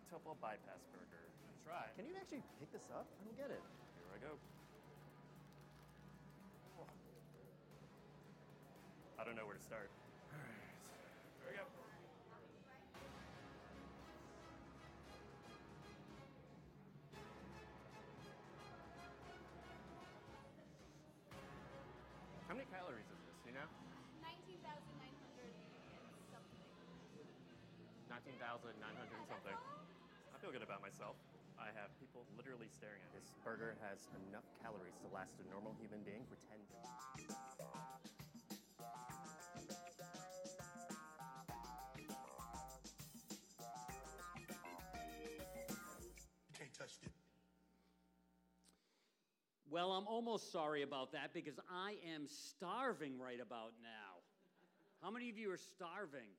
octuple bypass burger. That's right. Can you actually pick this up? I don't get it. Here I go. I don't know where to start. All right. There we go. How many calories is this, you know? 19,900 and something. 19,900 and something. I feel good about myself. I have people literally staring at me. this burger has enough calories to last a normal human being for 10 days. Can't touch it. Well, I'm almost sorry about that because I am starving right about now. How many of you are starving?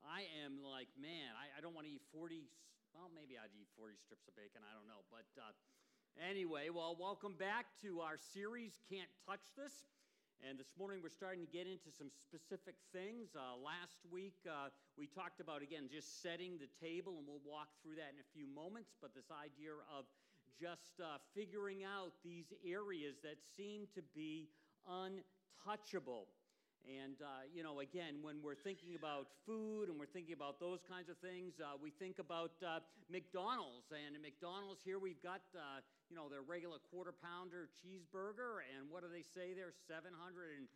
I am like, man, I, I don't want to eat 40, well, maybe I'd eat 40 strips of bacon, I don't know. But uh, anyway, well, welcome back to our series, Can't Touch This. And this morning we're starting to get into some specific things. Uh, last week uh, we talked about, again, just setting the table, and we'll walk through that in a few moments. But this idea of just uh, figuring out these areas that seem to be untouchable. And, uh, you know, again, when we're thinking about food and we're thinking about those kinds of things, uh, we think about uh, McDonald's. And at McDonald's, here we've got, uh, you know, their regular quarter pounder cheeseburger. And what do they say there? 740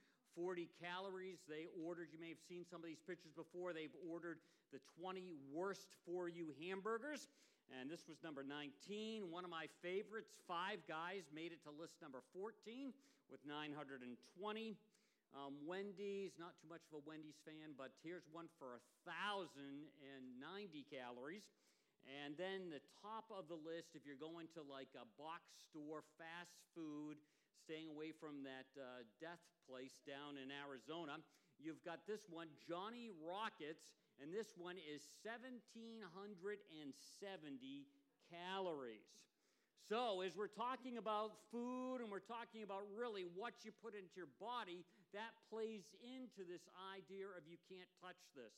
calories. They ordered, you may have seen some of these pictures before, they've ordered the 20 worst for you hamburgers. And this was number 19. One of my favorites, Five Guys, made it to list number 14 with 920. Um, Wendy's, not too much of a Wendy's fan, but here's one for 1,090 calories. And then the top of the list, if you're going to like a box store, fast food, staying away from that uh, death place down in Arizona, you've got this one, Johnny Rockets, and this one is 1,770 calories. So, as we're talking about food and we're talking about really what you put into your body, that plays into this idea of you can't touch this.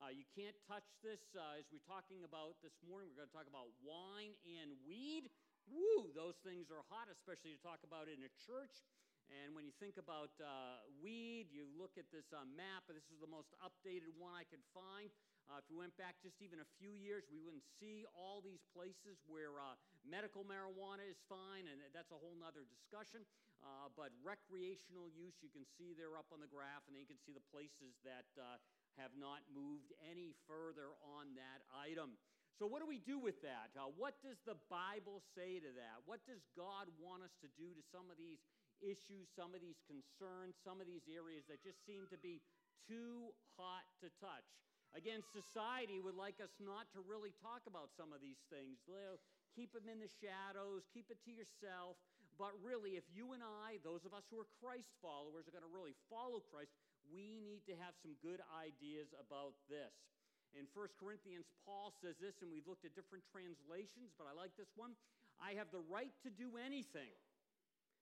Uh, you can't touch this. Uh, as we're talking about this morning, we're going to talk about wine and weed. Woo, those things are hot, especially to talk about in a church. And when you think about uh, weed, you look at this uh, map, this is the most updated one I could find. Uh, if we went back just even a few years, we wouldn't see all these places where uh, medical marijuana is fine, and that's a whole other discussion. Uh, but recreational use, you can see there up on the graph, and then you can see the places that uh, have not moved any further on that item. So, what do we do with that? Uh, what does the Bible say to that? What does God want us to do to some of these issues, some of these concerns, some of these areas that just seem to be too hot to touch? Again, society would like us not to really talk about some of these things. They'll keep them in the shadows, keep it to yourself. But really, if you and I, those of us who are Christ followers, are going to really follow Christ, we need to have some good ideas about this. In 1 Corinthians, Paul says this, and we've looked at different translations, but I like this one. I have the right to do anything,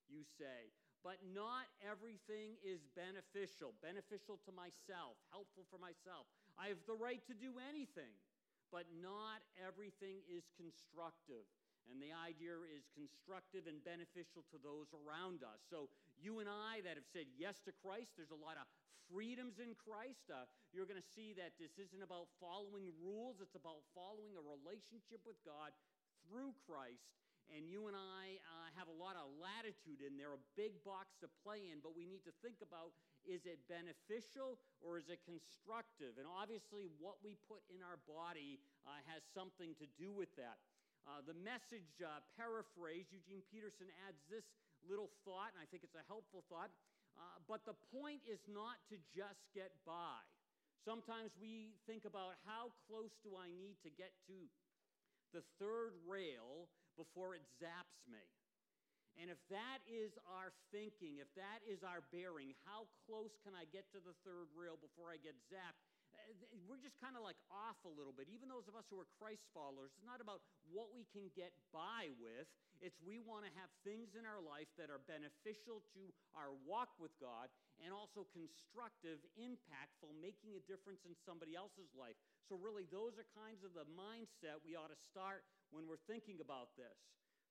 you say, but not everything is beneficial, beneficial to myself, helpful for myself. I have the right to do anything, but not everything is constructive. And the idea is constructive and beneficial to those around us. So, you and I that have said yes to Christ, there's a lot of freedoms in Christ. Uh, you're going to see that this isn't about following rules, it's about following a relationship with God through Christ. And you and I uh, have a lot of latitude in there, a big box to play in, but we need to think about is it beneficial or is it constructive? And obviously, what we put in our body uh, has something to do with that. Uh, the message uh, paraphrase, Eugene Peterson adds this little thought, and I think it's a helpful thought. Uh, but the point is not to just get by. Sometimes we think about how close do I need to get to the third rail before it zaps me. And if that is our thinking, if that is our bearing, how close can I get to the third rail before I get zapped? Uh, we're just kind of like off a little bit. Even those of us who are Christ followers, it's not about what we can get by with. It's we want to have things in our life that are beneficial to our walk with God and also constructive, impactful, making a difference in somebody else's life. So, really, those are kinds of the mindset we ought to start when we're thinking about this.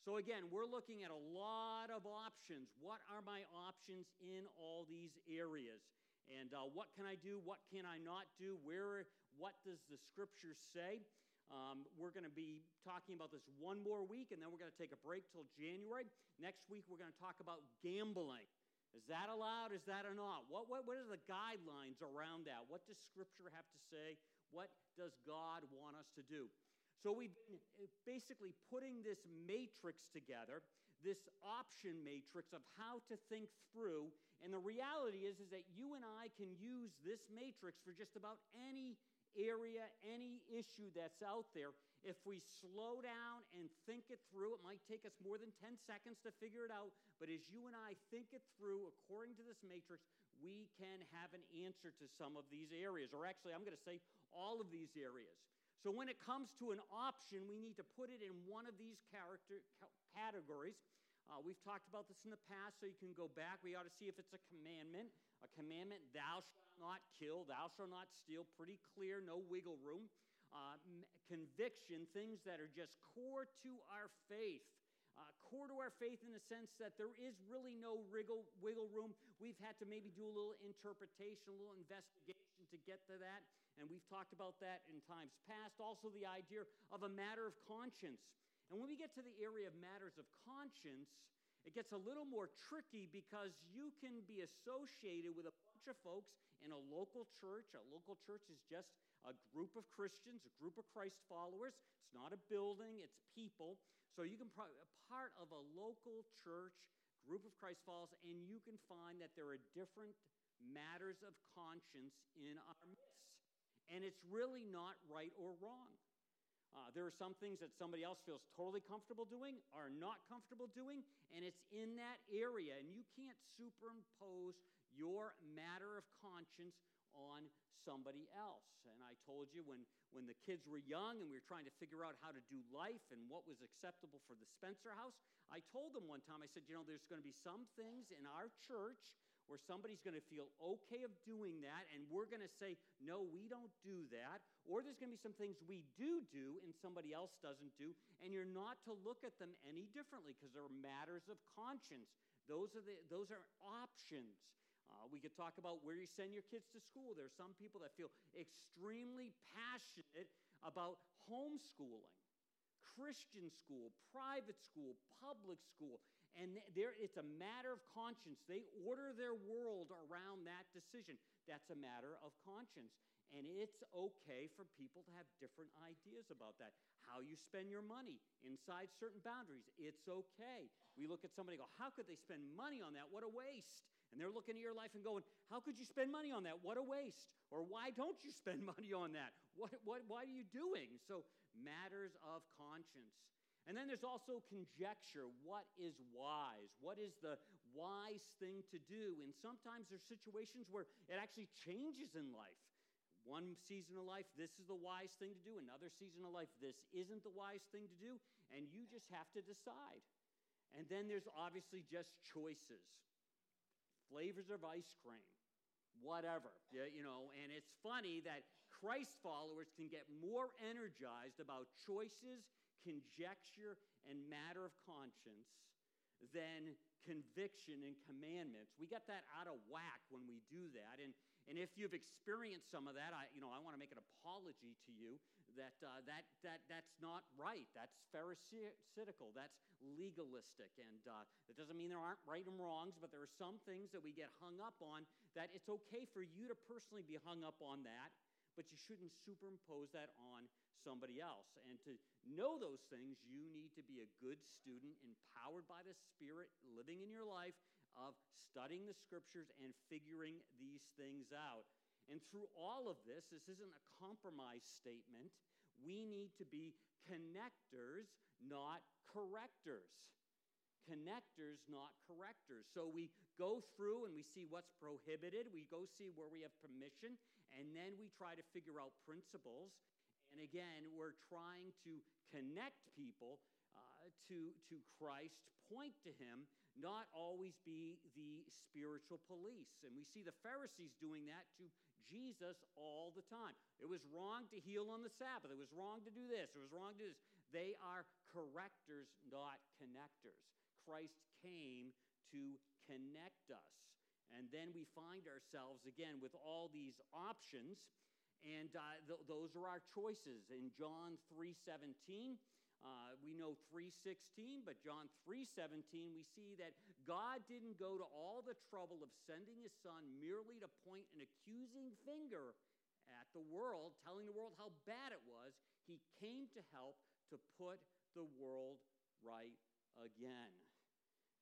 So, again, we're looking at a lot of options. What are my options in all these areas? And uh, what can I do? What can I not do? Where, what does the scripture say? Um, we're going to be talking about this one more week, and then we're going to take a break till January. Next week, we're going to talk about gambling. Is that allowed? Is that or not? What, what, what are the guidelines around that? What does Scripture have to say? What does God want us to do? So we've been uh, basically putting this matrix together, this option matrix of how to think through. And the reality is, is that you and I can use this matrix for just about any area, any issue that's out there. If we slow down and think it through, it might take us more than 10 seconds to figure it out. But as you and I think it through according to this matrix, we can have an answer to some of these areas. Or actually, I'm going to say all of these areas. So when it comes to an option, we need to put it in one of these character categories. Uh, we've talked about this in the past, so you can go back. We ought to see if it's a commandment. A commandment, thou shalt not kill, thou shalt not steal. Pretty clear, no wiggle room. Uh, conviction, things that are just core to our faith. Uh, core to our faith in the sense that there is really no wriggle, wiggle room. We've had to maybe do a little interpretation, a little investigation to get to that and we've talked about that in times past. Also, the idea of a matter of conscience. And when we get to the area of matters of conscience, it gets a little more tricky because you can be associated with a bunch of folks in a local church. A local church is just a group of Christians, a group of Christ followers. It's not a building, it's people. So you can a part of a local church, group of Christ followers, and you can find that there are different matters of conscience in our midst and it's really not right or wrong. Uh, there are some things that somebody else feels totally comfortable doing or not comfortable doing, and it's in that area, and you can't superimpose your matter of conscience on somebody else. And I told you when, when the kids were young and we were trying to figure out how to do life and what was acceptable for the Spencer house, I told them one time, I said, you know, there's going to be some things in our church where somebody's going to feel okay of doing that, and we're going to say, no, we don't do that. Or there's going to be some things we do do and somebody else doesn't do, and you're not to look at them any differently because they're matters of conscience. Those are, the, those are options. Uh, we could talk about where you send your kids to school. There are some people that feel extremely passionate about homeschooling. Christian school, private school, public school and there, it's a matter of conscience. They order their world around that decision. That's a matter of conscience. And it's okay for people to have different ideas about that. How you spend your money inside certain boundaries, it's okay. We look at somebody go, How could they spend money on that? What a waste. And they're looking at your life and going, How could you spend money on that? What a waste. Or why don't you spend money on that? What, what, what are you doing? So, matters of conscience. And then there's also conjecture. What is wise? What is the wise thing to do? And sometimes there's situations where it actually changes in life. One season of life, this is the wise thing to do. Another season of life, this isn't the wise thing to do. And you just have to decide. And then there's obviously just choices flavors of ice cream, whatever. You know, and it's funny that Christ followers can get more energized about choices conjecture and matter of conscience than conviction and commandments. We get that out of whack when we do that. And, and if you've experienced some of that, I, you know, I want to make an apology to you that, uh, that, that that's not right. That's pharisaical. That's legalistic. And uh, it doesn't mean there aren't right and wrongs, but there are some things that we get hung up on that it's okay for you to personally be hung up on that, but you shouldn't superimpose that on somebody else. And to know those things, you need to be a good student, empowered by the Spirit, living in your life of studying the scriptures and figuring these things out. And through all of this, this isn't a compromise statement. We need to be connectors, not correctors. Connectors, not correctors. So we go through and we see what's prohibited, we go see where we have permission, and then we try to figure out principles and again, we're trying to connect people uh, to, to Christ, point to Him, not always be the spiritual police. And we see the Pharisees doing that to Jesus all the time. It was wrong to heal on the Sabbath. It was wrong to do this. It was wrong to do this. They are correctors, not connectors. Christ came to connect us. And then we find ourselves again with all these options, and uh, th- those are our choices. In John 3:17, uh, we know 3:16, but John 3:17, we see that God didn't go to all the trouble of sending His Son merely to point an accusing finger at the world, telling the world how bad it was. He came to help to put the world right again.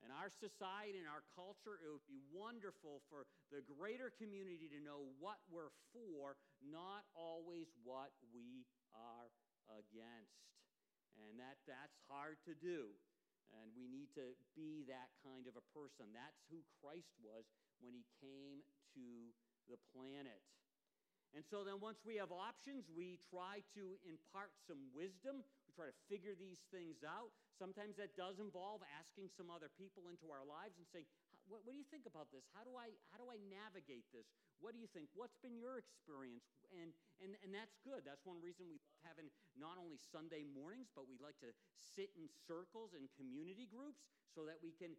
In our society and our culture, it would be wonderful for the greater community to know what we're for, not always what we are against. And that, that's hard to do. And we need to be that kind of a person. That's who Christ was when he came to the planet. And so then, once we have options, we try to impart some wisdom. We try to figure these things out. Sometimes that does involve asking some other people into our lives and saying, what, what, do you think about this? How do, I, how do I navigate this? What do you think? What's been your experience? And, and, and that's good. That's one reason we love having not only Sunday mornings, but we like to sit in circles and community groups so that we can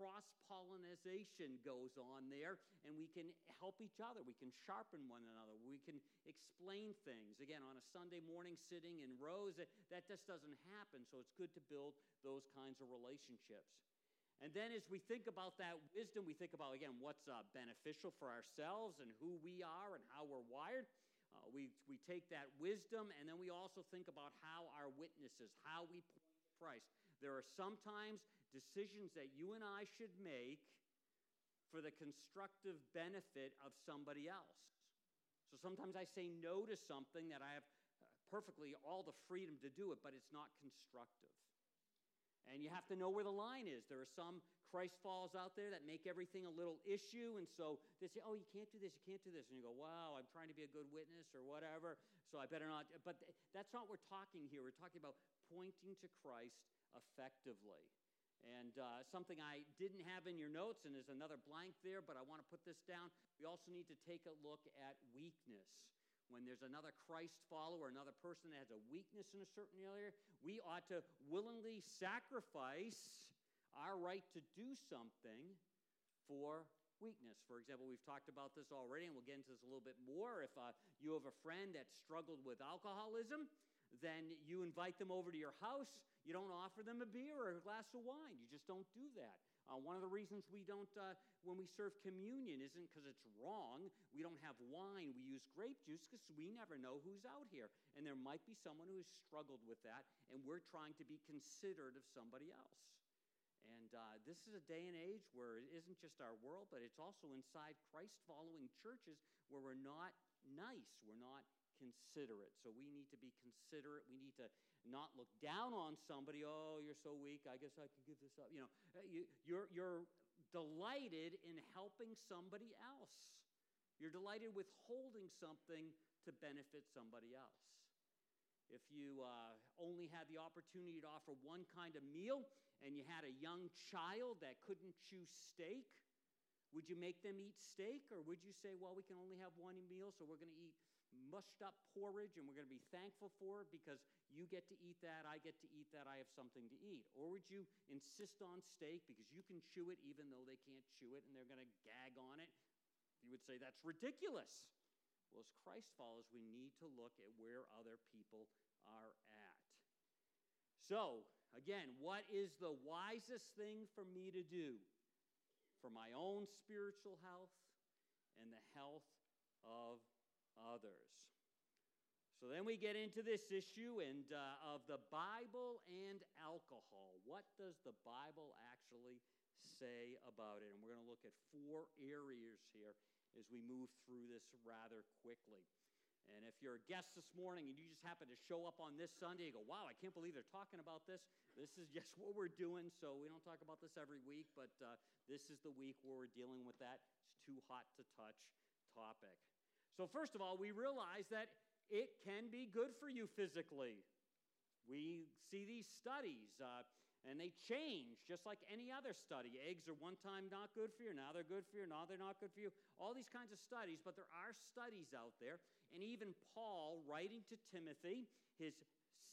cross pollination goes on there and we can help each other. We can sharpen one another. We can explain things. Again, on a Sunday morning sitting in rows, that, that just doesn't happen. So it's good to build those kinds of relationships. And then as we think about that wisdom, we think about, again, what's uh, beneficial for ourselves and who we are and how we're wired. Uh, we, we take that wisdom and then we also think about how our witnesses, how we point to Christ. There are sometimes decisions that you and I should make for the constructive benefit of somebody else. So sometimes I say no to something that I have uh, perfectly all the freedom to do it, but it's not constructive. And you have to know where the line is. There are some Christ falls out there that make everything a little issue. And so they say, oh, you can't do this, you can't do this. And you go, wow, I'm trying to be a good witness or whatever, so I better not. But that's not what we're talking here. We're talking about pointing to Christ effectively. And uh, something I didn't have in your notes, and there's another blank there, but I want to put this down. We also need to take a look at weakness. When there's another Christ follower, another person that has a weakness in a certain area, we ought to willingly sacrifice our right to do something for weakness. For example, we've talked about this already, and we'll get into this a little bit more. If uh, you have a friend that struggled with alcoholism, then you invite them over to your house you don't offer them a beer or a glass of wine. You just don't do that. Uh, one of the reasons we don't, uh, when we serve communion, isn't because it's wrong. We don't have wine. We use grape juice because we never know who's out here. And there might be someone who has struggled with that, and we're trying to be considerate of somebody else. And uh, this is a day and age where it isn't just our world, but it's also inside Christ following churches where we're not nice, we're not considerate. So we need to be considerate. We need to not look down on somebody. Oh, you're so weak. I guess I can give this up. You know, uh, you, you're, you're delighted in helping somebody else. You're delighted with holding something to benefit somebody else. If you uh, only had the opportunity to offer one kind of meal and you had a young child that couldn't choose steak, would you make them eat steak or would you say, well, we can only have one meal, so we're going to eat mushed up porridge and we're going to be thankful for it because you get to eat that, I get to eat that, I have something to eat? Or would you insist on steak because you can chew it even though they can't chew it and they're going to gag on it? You would say that's ridiculous. Well, as Christ follows, we need to look at where other people are at. So, again, what is the wisest thing for me to do for my own spiritual health and the health of others. So then we get into this issue and uh, of the Bible and alcohol. What does the Bible actually say about it? And we're going to look at four areas here as we move through this rather quickly. And if you're a guest this morning and you just happen to show up on this Sunday, you go, wow, I can't believe they're talking about this. This is just what we're doing. So we don't talk about this every week, but uh, this is the week where we're dealing with that. It's too hot to touch topic. So, first of all, we realize that it can be good for you physically. We see these studies. Uh, and they change just like any other study. Eggs are one time not good for you, now they're good for you, now they're not good for you. All these kinds of studies, but there are studies out there. And even Paul, writing to Timothy, his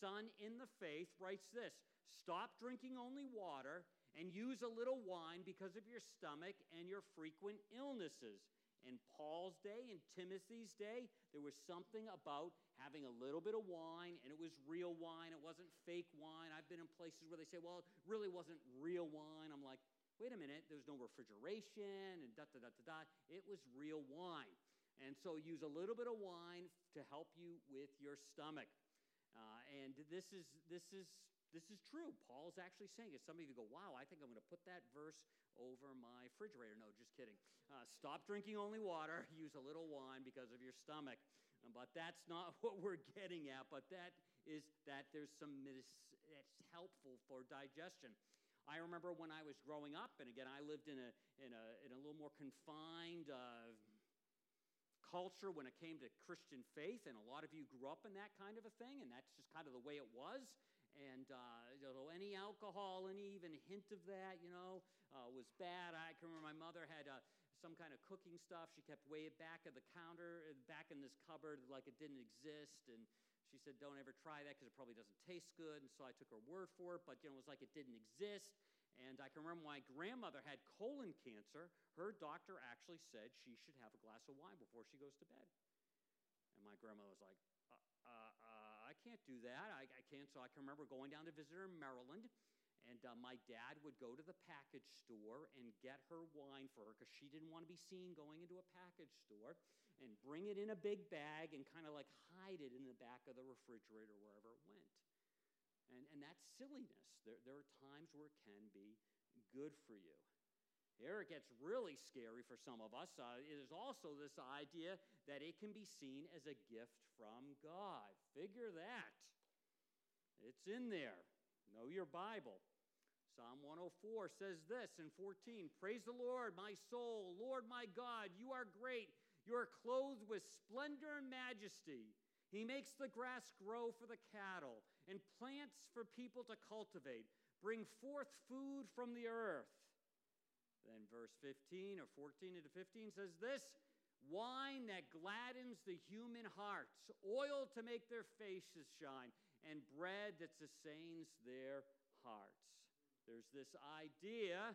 son in the faith, writes this Stop drinking only water and use a little wine because of your stomach and your frequent illnesses. In Paul's day, in Timothy's day, there was something about having a little bit of wine, and it was real wine. It wasn't fake wine. I've been in places where they say, well, it really wasn't real wine. I'm like, wait a minute, there was no refrigeration and da da da da da. It was real wine. And so use a little bit of wine to help you with your stomach. Uh, and this is, this, is, this is true. Paul's actually saying it. Some of you go, wow, I think I'm going to put that verse over my refrigerator. No, just kidding. Uh, stop drinking only water, use a little wine because of your stomach. Uh, but that's not what we're getting at, but that is that there's some that's helpful for digestion. I remember when I was growing up, and again, I lived in a, in a, in a little more confined uh, culture when it came to Christian faith, and a lot of you grew up in that kind of a thing, and that's just kind of the way it was. And uh, you know, any alcohol, any even hint of that, you know, uh, was bad. I can remember my mother had uh, some kind of cooking stuff. She kept way back of the counter, uh, back in this cupboard, like it didn't exist. And she said, Don't ever try that because it probably doesn't taste good. And so I took her word for it, but you know, it was like it didn't exist. And I can remember my grandmother had colon cancer. Her doctor actually said she should have a glass of wine before she goes to bed. And my grandmother was like, can't do that. I, I, can't. So I can remember going down to visit her in Maryland and uh, my dad would go to the package store and get her wine for her because she didn't want to be seen going into a package store and bring it in a big bag and kind of like hide it in the back of the refrigerator wherever it went. And, and that's silliness. There, there are times where it can be good for you. Here it gets really scary for some of us. Uh, it is also this idea that it can be seen as a gift from God. Figure that. It's in there. Know your Bible. Psalm 104 says this in 14 Praise the Lord, my soul. Lord, my God, you are great. You are clothed with splendor and majesty. He makes the grass grow for the cattle and plants for people to cultivate. Bring forth food from the earth. Then verse 15 or 14 into 15 says this wine that gladdens the human hearts, oil to make their faces shine, and bread that sustains their hearts. There's this idea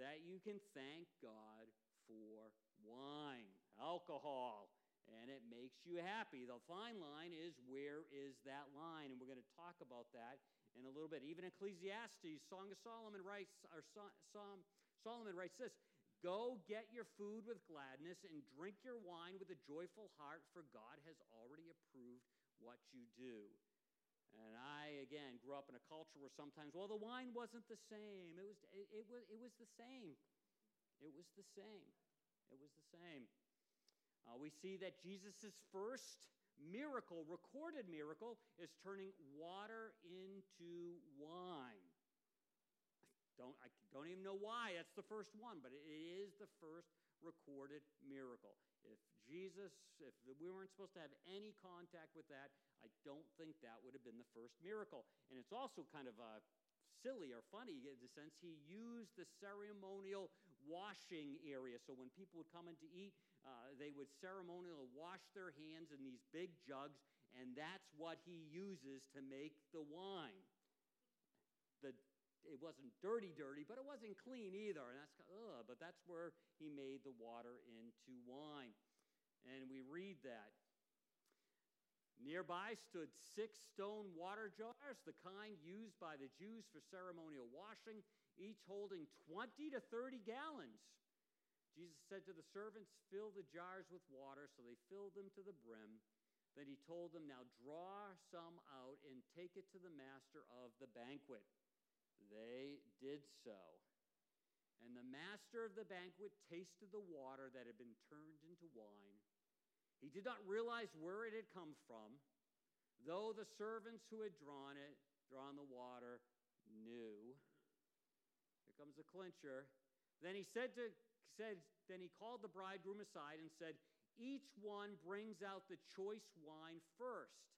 that you can thank God for wine, alcohol, and it makes you happy. The fine line is where is that line? And we're going to talk about that in a little bit. Even Ecclesiastes, Song of Solomon writes, or Psalm, Solomon writes this Go get your food with gladness and drink your wine with a joyful heart, for God has already approved what you do. And I, again, grew up in a culture where sometimes, well, the wine wasn't the same. It was, it, it, was, it was the same. It was the same. It was the same. Uh, we see that Jesus' first miracle, recorded miracle, is turning water into wine. Don't, I don't even know why that's the first one, but it is the first recorded miracle. If Jesus, if we weren't supposed to have any contact with that, I don't think that would have been the first miracle. And it's also kind of uh, silly or funny in the sense he used the ceremonial washing area. So when people would come in to eat, uh, they would ceremonially wash their hands in these big jugs, and that's what he uses to make the wine. The, it wasn't dirty, dirty, but it wasn't clean either. And that's, ugh, but that's where he made the water into wine. And we read that. Nearby stood six stone water jars, the kind used by the Jews for ceremonial washing, each holding 20 to 30 gallons. Jesus said to the servants, Fill the jars with water. So they filled them to the brim. Then he told them, Now draw some out and take it to the master of the banquet. They did so. And the master of the banquet tasted the water that had been turned into wine. He did not realize where it had come from, though the servants who had drawn it, drawn the water, knew. Here comes the clincher. Then he said to said, then he called the bridegroom aside and said, Each one brings out the choice wine first,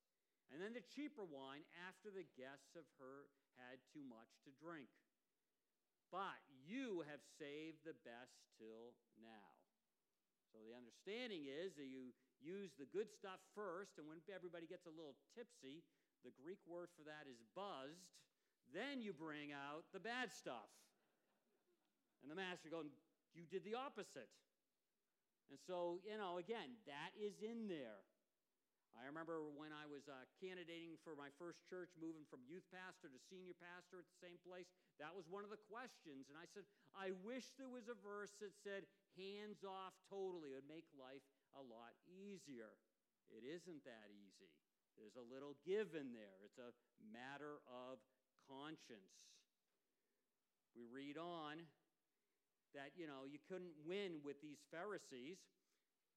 and then the cheaper wine after the guests have heard, had too much to drink. But you have saved the best till now. So the understanding is that you use the good stuff first, and when everybody gets a little tipsy, the Greek word for that is buzzed, then you bring out the bad stuff. And the master going, You did the opposite. And so, you know, again, that is in there. I remember when I was uh, candidating for my first church, moving from youth pastor to senior pastor at the same place, that was one of the questions. And I said, I wish there was a verse that said, hands off totally. It would make life a lot easier. It isn't that easy. There's a little give in there, it's a matter of conscience. We read on that, you know, you couldn't win with these Pharisees.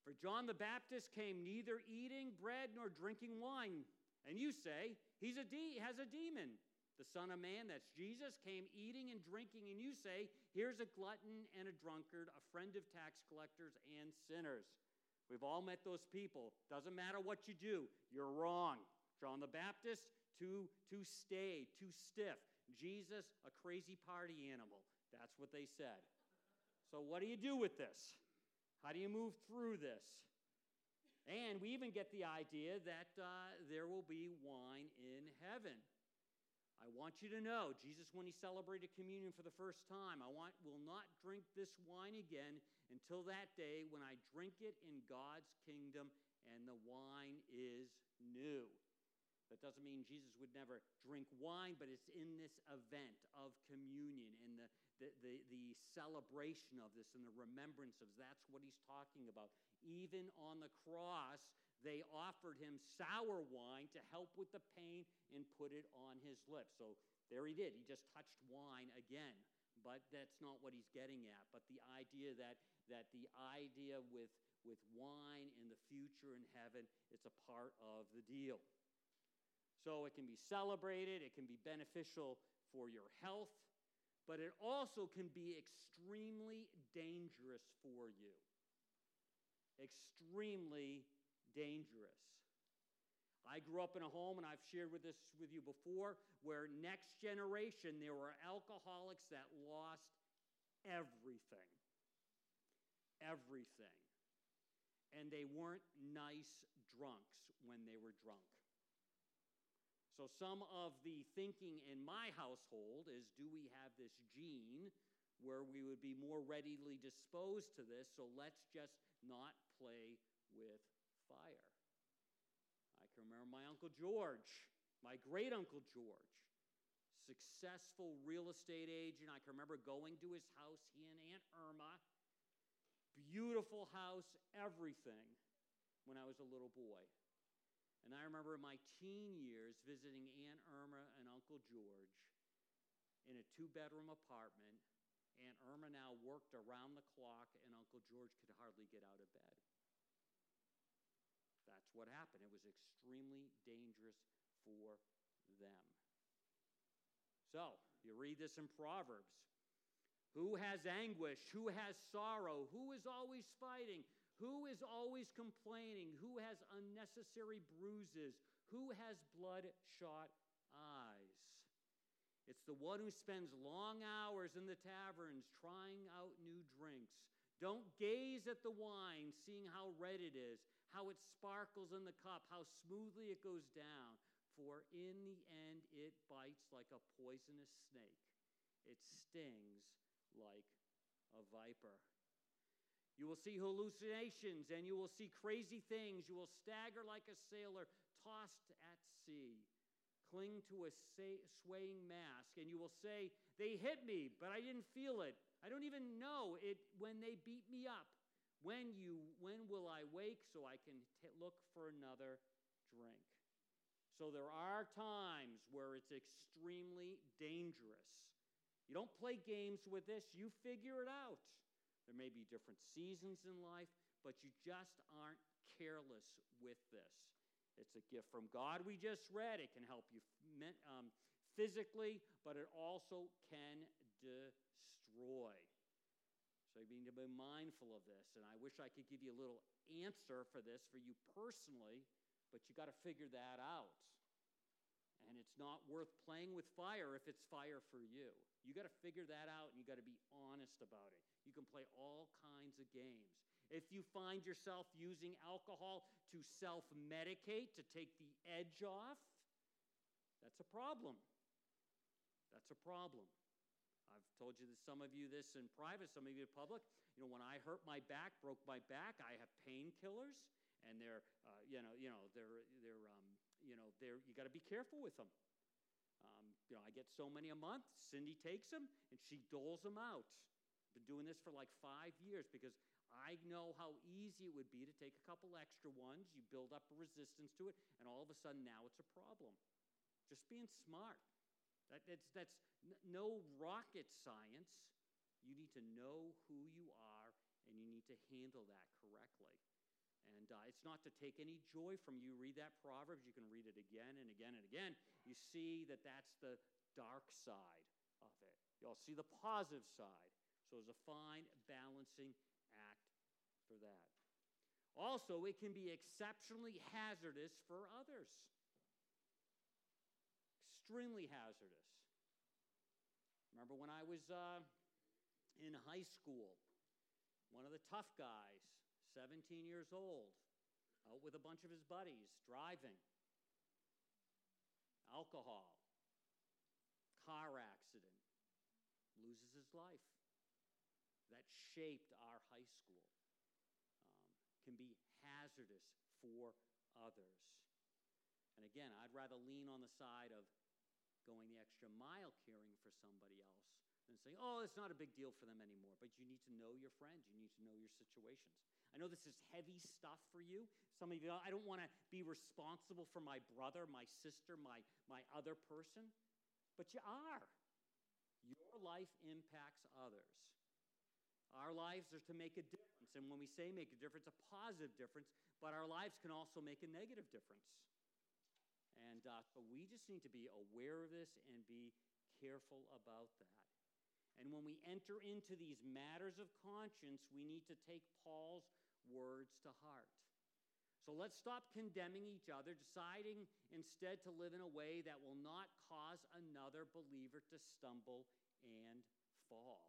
For John the Baptist came neither eating bread nor drinking wine. And you say, he's a de- has a demon. The Son of Man, that's Jesus, came eating and drinking, and you say, here's a glutton and a drunkard, a friend of tax collectors and sinners. We've all met those people. Doesn't matter what you do, you're wrong. John the Baptist, too, too staid, too stiff. Jesus, a crazy party animal. That's what they said. So, what do you do with this? How do you move through this? And we even get the idea that uh, there will be wine in heaven. I want you to know, Jesus, when he celebrated communion for the first time, I want, will not drink this wine again until that day when I drink it in God's kingdom and the wine is new. That doesn't mean Jesus would never drink wine, but it's in this event of communion and the, the, the, the celebration of this and the remembrance of that's what he's talking about. Even on the cross, they offered him sour wine to help with the pain and put it on his lips. So there he did. He just touched wine again. But that's not what he's getting at. But the idea that, that the idea with, with wine in the future in heaven, it's a part of the deal. So it can be celebrated, it can be beneficial for your health, but it also can be extremely dangerous for you. Extremely dangerous. I grew up in a home, and I've shared with this with you before, where next generation there were alcoholics that lost everything. Everything. And they weren't nice drunks when they were drunk. So, some of the thinking in my household is do we have this gene where we would be more readily disposed to this, so let's just not play with fire? I can remember my Uncle George, my great Uncle George, successful real estate agent. I can remember going to his house, he and Aunt Irma. Beautiful house, everything, when I was a little boy. And I remember my teen years visiting Aunt Irma and Uncle George in a two bedroom apartment. Aunt Irma now worked around the clock, and Uncle George could hardly get out of bed. That's what happened. It was extremely dangerous for them. So, you read this in Proverbs. Who has anguish? Who has sorrow? Who is always fighting? Who is always complaining? Who has unnecessary bruises? Who has bloodshot eyes? It's the one who spends long hours in the taverns trying out new drinks. Don't gaze at the wine, seeing how red it is, how it sparkles in the cup, how smoothly it goes down, for in the end it bites like a poisonous snake. It stings like a viper. You will see hallucinations and you will see crazy things. You will stagger like a sailor tossed at sea. Cling to a swaying mast, and you will say, They hit me, but I didn't feel it. I don't even know it when they beat me up. When, you, when will I wake so I can t- look for another drink? So there are times where it's extremely dangerous. You don't play games with this, you figure it out. There may be different seasons in life, but you just aren't careless with this. It's a gift from God, we just read. It can help you um, physically, but it also can destroy. So you need to be mindful of this. And I wish I could give you a little answer for this for you personally, but you got to figure that out. And it's not worth playing with fire if it's fire for you. You got to figure that out and you got to be honest about it. You can play all kinds of games. If you find yourself using alcohol to self medicate, to take the edge off, that's a problem. That's a problem. I've told you that some of you this in private, some of you in public. You know, when I hurt my back, broke my back, I have painkillers, and they're, uh, you know, you know, they're, they're, um, you know, they're, you got to be careful with them. Um, you know, I get so many a month. Cindy takes them and she doles them out. Been doing this for like five years because I know how easy it would be to take a couple extra ones. You build up a resistance to it, and all of a sudden now it's a problem. Just being smart. That, that's, that's no rocket science. You need to know who you are, and you need to handle that correctly. And uh, it's not to take any joy from you. Read that Proverbs. You can read it again and again and again. You see that that's the dark side of it. You'll see the positive side. So there's a fine balancing act for that. Also, it can be exceptionally hazardous for others. Extremely hazardous. Remember when I was uh, in high school, one of the tough guys, 17 years old, out with a bunch of his buddies, driving, alcohol, car accident, loses his life. That shaped our high school. Um, can be hazardous for others. And again, I'd rather lean on the side of going the extra mile caring for somebody else than saying, oh, it's not a big deal for them anymore. But you need to know your friends, you need to know your situations. I know this is heavy stuff for you. Some of you, I don't want to be responsible for my brother, my sister, my, my other person, but you are. Your life impacts others. Our lives are to make a difference. And when we say make a difference, a positive difference, but our lives can also make a negative difference. And uh, we just need to be aware of this and be careful about that. And when we enter into these matters of conscience, we need to take Paul's words to heart. So let's stop condemning each other, deciding instead to live in a way that will not cause another believer to stumble and fall.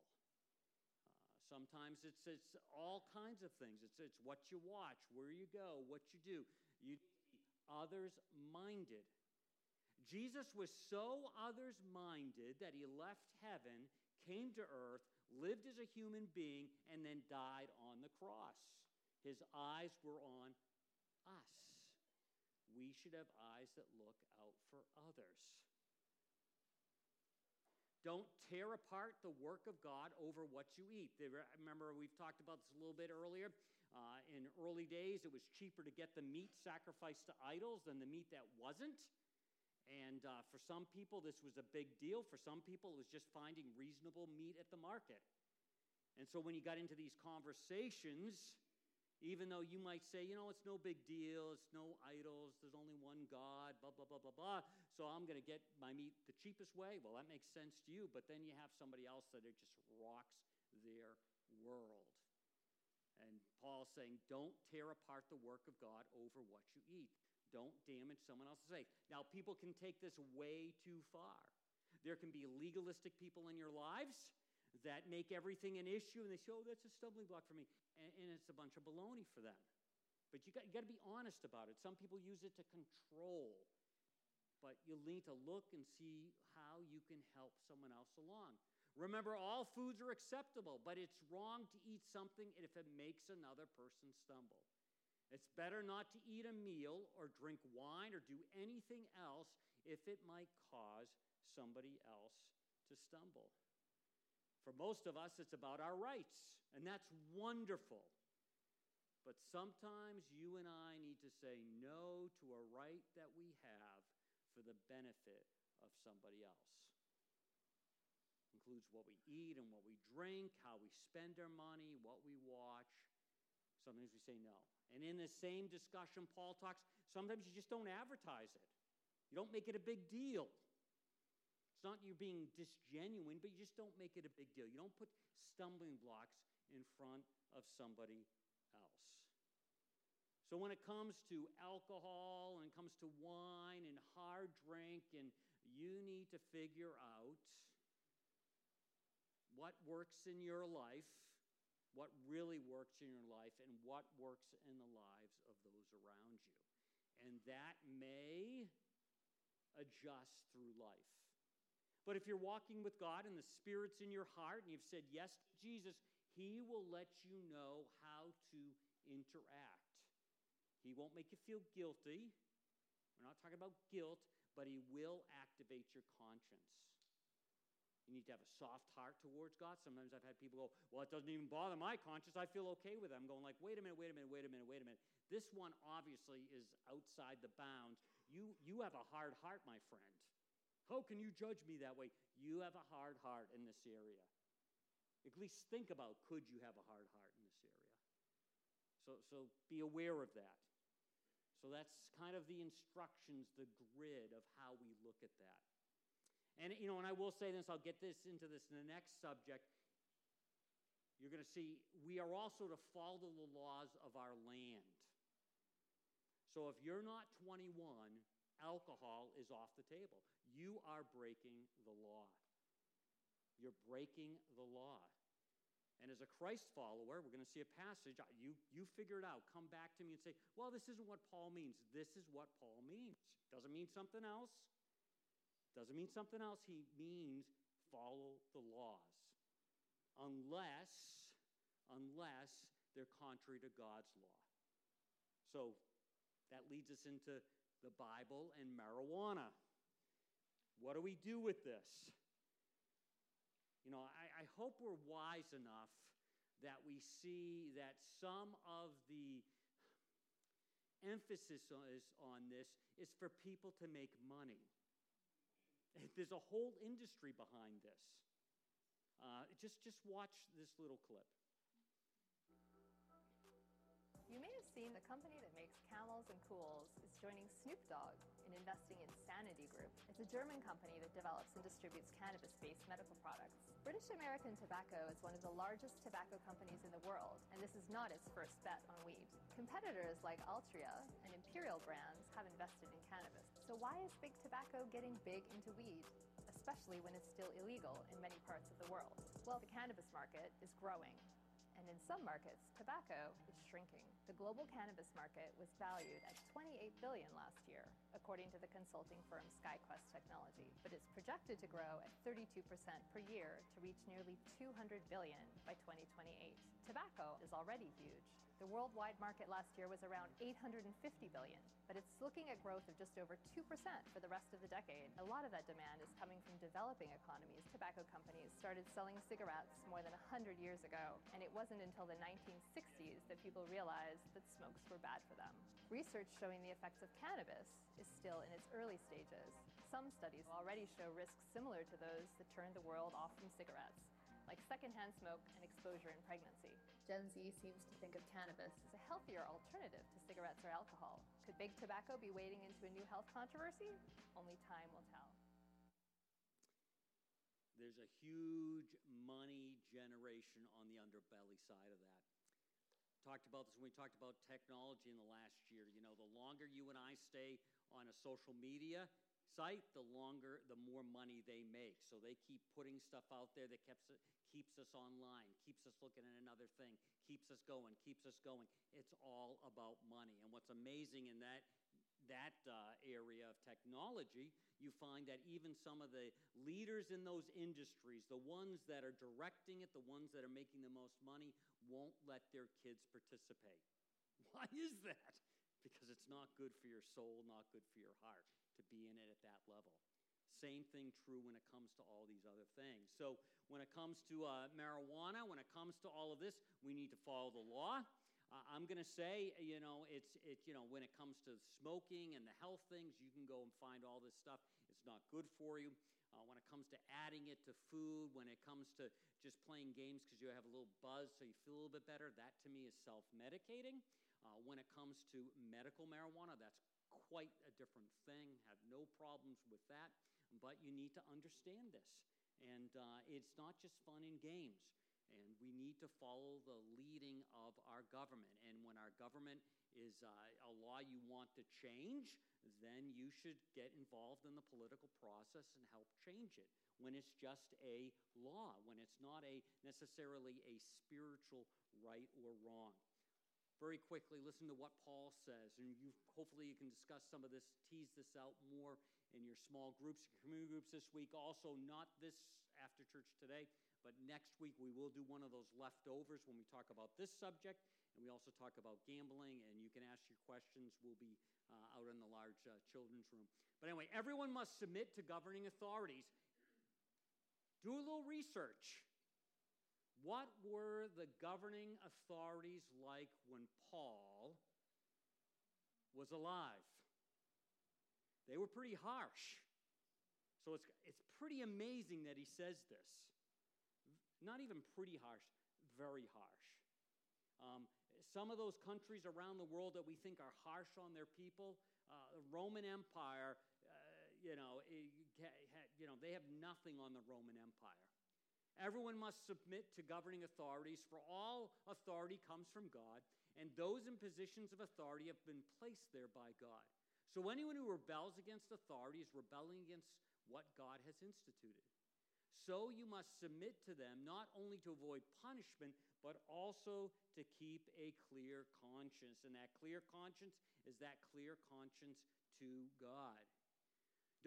Uh, sometimes it's, it's all kinds of things. It's, it's what you watch, where you go, what you do. You others minded. Jesus was so others minded that he left heaven, came to earth, lived as a human being, and then died on the cross. His eyes were on us. We should have eyes that look out for others. Don't tear apart the work of God over what you eat. Remember, we've talked about this a little bit earlier. Uh, in early days, it was cheaper to get the meat sacrificed to idols than the meat that wasn't. And uh, for some people, this was a big deal. For some people, it was just finding reasonable meat at the market. And so when you got into these conversations, even though you might say, you know, it's no big deal, it's no idols, there's only one God, blah, blah, blah, blah, blah. So I'm going to get my meat the cheapest way. Well, that makes sense to you, but then you have somebody else that it just rocks their world. And Paul's saying, don't tear apart the work of God over what you eat. Don't damage someone else's faith. Now, people can take this way too far. There can be legalistic people in your lives that make everything an issue and they say, oh, that's a stumbling block for me and, and it's a bunch of baloney for them. But you got, you got to be honest about it. Some people use it to control, but you need to look and see how you can help someone else along. Remember, all foods are acceptable, but it's wrong to eat something if it makes another person stumble. It's better not to eat a meal or drink wine or do anything else if it might cause somebody else to stumble. For most of us, it's about our rights, and that's wonderful. But sometimes you and I need to say no to a right that we have for the benefit of somebody else. Includes what we eat and what we drink, how we spend our money, what we watch. Sometimes we say no. And in the same discussion, Paul talks, sometimes you just don't advertise it. You don't make it a big deal. It's not you being disgenuine, but you just don't make it a big deal. You don't put stumbling blocks in front of somebody else. So when it comes to alcohol and it comes to wine and hard drink, and you need to figure out what works in your life, what really works in your life, and what works in the lives of those around you. And that may adjust through life. But if you're walking with God and the Spirit's in your heart and you've said yes to Jesus, He will let you know how to interact. He won't make you feel guilty. We're not talking about guilt, but He will activate your conscience. You need to have a soft heart towards God. Sometimes I've had people go, Well, it doesn't even bother my conscience. I feel okay with it. I'm going like, wait a minute, wait a minute, wait a minute, wait a minute. This one obviously is outside the bounds. You you have a hard heart, my friend. How can you judge me that way? You have a hard heart in this area. At least think about could you have a hard heart in this area? So so be aware of that. So that's kind of the instructions, the grid of how we look at that. And, you know, and I will say this, I'll get this into this in the next subject. You're going to see we are also to follow the laws of our land. So if you're not 21, alcohol is off the table. You are breaking the law. You're breaking the law. And as a Christ follower, we're going to see a passage. You, you figure it out. Come back to me and say, well, this isn't what Paul means. This is what Paul means. Doesn't mean something else. Doesn't mean something else. He means follow the laws. Unless, unless they're contrary to God's law. So that leads us into the Bible and marijuana. What do we do with this? You know, I, I hope we're wise enough that we see that some of the emphasis is on this is for people to make money. There's a whole industry behind this. Uh, just, just watch this little clip. Seen the company that makes Camels and Kools is joining Snoop Dogg in investing in Sanity Group. It's a German company that develops and distributes cannabis-based medical products. British American Tobacco is one of the largest tobacco companies in the world, and this is not its first bet on weed. Competitors like Altria and Imperial brands have invested in cannabis. So why is big tobacco getting big into weed, especially when it's still illegal in many parts of the world? Well, the cannabis market is growing, and in some markets, tobacco is shrinking. The global cannabis market was valued at 28 billion last year, according to the consulting firm SkyQuest Technology, but it's projected to grow at 32% per year to reach nearly 200 billion by 2028. Tobacco is already huge. The worldwide market last year was around 850 billion, but it's looking at growth of just over 2% for the rest of the decade. A lot of that demand is coming from developing economies. Tobacco companies started selling cigarettes more than 100 years ago, and it wasn't until the 1960s that people realized that smokes were bad for them. Research showing the effects of cannabis is still in its early stages. Some studies already show risks similar to those that turned the world off from cigarettes, like secondhand smoke and exposure in pregnancy. Gen Z seems to think of cannabis as a healthier alternative to cigarettes or alcohol. Could big tobacco be wading into a new health controversy? Only time will tell. There's a huge money generation on the underbelly side of that. Talked about this when we talked about technology in the last year. You know, the longer you and I stay on a social media site, the longer, the more money they make. So they keep putting stuff out there that keeps, keeps us online, keeps us looking at another thing, keeps us going, keeps us going. It's all about money. And what's amazing in that that uh, area of technology, you find that even some of the leaders in those industries, the ones that are directing it, the ones that are making the most money, won't let their kids participate. Why is that? Because it's not good for your soul, not good for your heart to be in it at that level. Same thing true when it comes to all these other things. So, when it comes to uh, marijuana, when it comes to all of this, we need to follow the law. Uh, I'm going to say, you know, it's, it, you know, when it comes to smoking and the health things, you can go and find all this stuff. It's not good for you. Uh, when it comes to adding it to food, when it comes to just playing games because you have a little buzz so you feel a little bit better, that to me is self medicating. Uh, when it comes to medical marijuana, that's quite a different thing. Have no problems with that. But you need to understand this. And uh, it's not just fun and games. And we need to follow the leading of our government. And when our government is uh, a law you want to change, then you should get involved in the political process and help change it. When it's just a law, when it's not a necessarily a spiritual right or wrong. Very quickly, listen to what Paul says, and you hopefully you can discuss some of this, tease this out more in your small groups, community groups this week. Also, not this after church today, but next week we will do one of those leftovers when we talk about this subject, and we also talk about gambling. And you can ask your questions. We'll be uh, out in the large uh, children's room. But anyway, everyone must submit to governing authorities. Do a little research. What were the governing authorities like when Paul was alive? They were pretty harsh. So it's, it's pretty amazing that he says this not even pretty harsh, very harsh. Um, some of those countries around the world that we think are harsh on their people, uh, the Roman Empire, uh, you know, it, you know, they have nothing on the Roman Empire. Everyone must submit to governing authorities, for all authority comes from God, and those in positions of authority have been placed there by God. So anyone who rebels against authority is rebelling against what God has instituted. So you must submit to them, not only to avoid punishment, but also to keep a clear conscience. And that clear conscience is that clear conscience to God.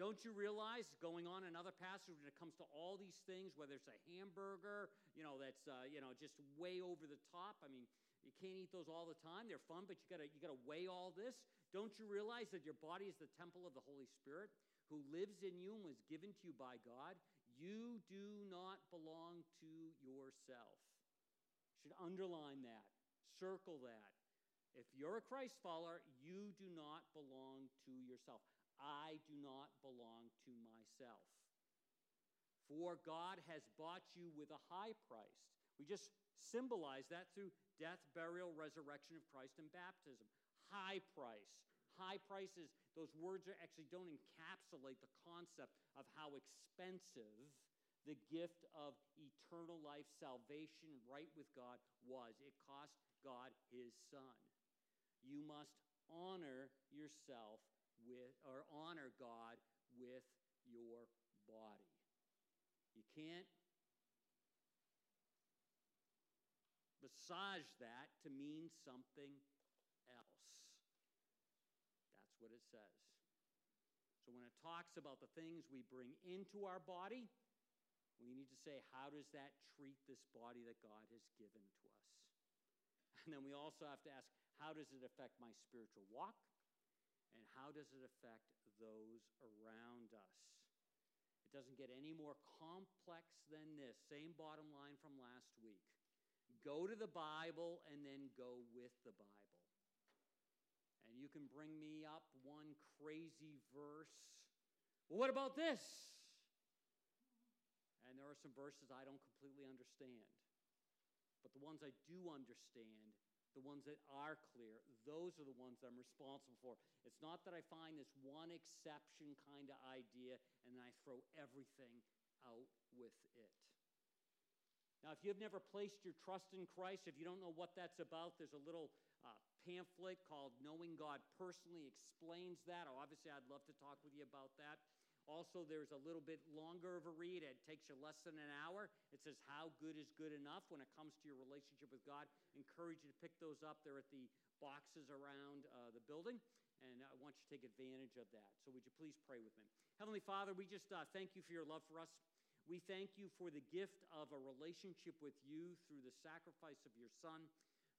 Don't you realize, going on another passage, when it comes to all these things, whether it's a hamburger, you know, that's, uh, you know, just way over the top. I mean, you can't eat those all the time. They're fun, but you gotta, you gotta weigh all this. Don't you realize that your body is the temple of the Holy Spirit who lives in you and was given to you by God? You do not belong to yourself. You should underline that, circle that. If you're a Christ follower, you do not belong to yourself. I do not belong to myself. For God has bought you with a high price. We just symbolize that through death, burial, resurrection of Christ, and baptism. High price. High prices, those words are actually don't encapsulate the concept of how expensive the gift of eternal life, salvation, right with God was. It cost God his son. You must honor yourself with, or honor God with your body. You can't massage that to mean something else. That's what it says. So when it talks about the things we bring into our body, we need to say, how does that treat this body that God has given to us? And then we also have to ask, how does it affect my spiritual walk? And how does it affect those around us? It doesn't get any more complex than this. Same bottom line from last week. Go to the Bible and then go with the Bible. And you can bring me up one crazy verse. Well, what about this? And there are some verses I don't completely understand. But the ones I do understand, the ones that are clear, those are the ones that I'm responsible for. It's not that I find this one exception kind of idea and then I throw everything out with it. Now, if you've never placed your trust in Christ, if you don't know what that's about, there's a little uh, pamphlet called Knowing God Personally explains that. Obviously, I'd love to talk with you about that. Also, there's a little bit longer of a read. It takes you less than an hour. It says, How good is good enough when it comes to your relationship with God. Encourage you to pick those up. They're at the boxes around uh, the building, and I want you to take advantage of that. So, would you please pray with me? Heavenly Father, we just uh, thank you for your love for us. We thank you for the gift of a relationship with you through the sacrifice of your Son.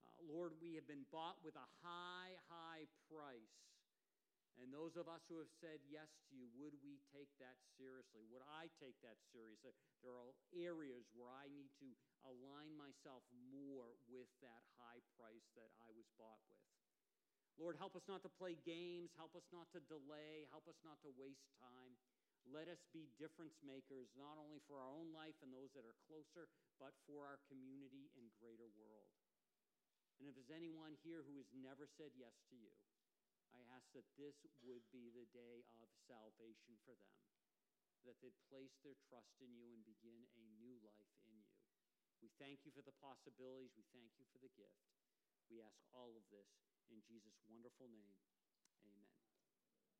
Uh, Lord, we have been bought with a high, high price. And those of us who have said yes to you, would we take that seriously? Would I take that seriously? There are areas where I need to align myself more with that high price that I was bought with. Lord, help us not to play games. Help us not to delay. Help us not to waste time. Let us be difference makers, not only for our own life and those that are closer, but for our community and greater world. And if there's anyone here who has never said yes to you, I ask that this would be the day of salvation for them, that they'd place their trust in you and begin a new life in you. We thank you for the possibilities. We thank you for the gift. We ask all of this in Jesus' wonderful name.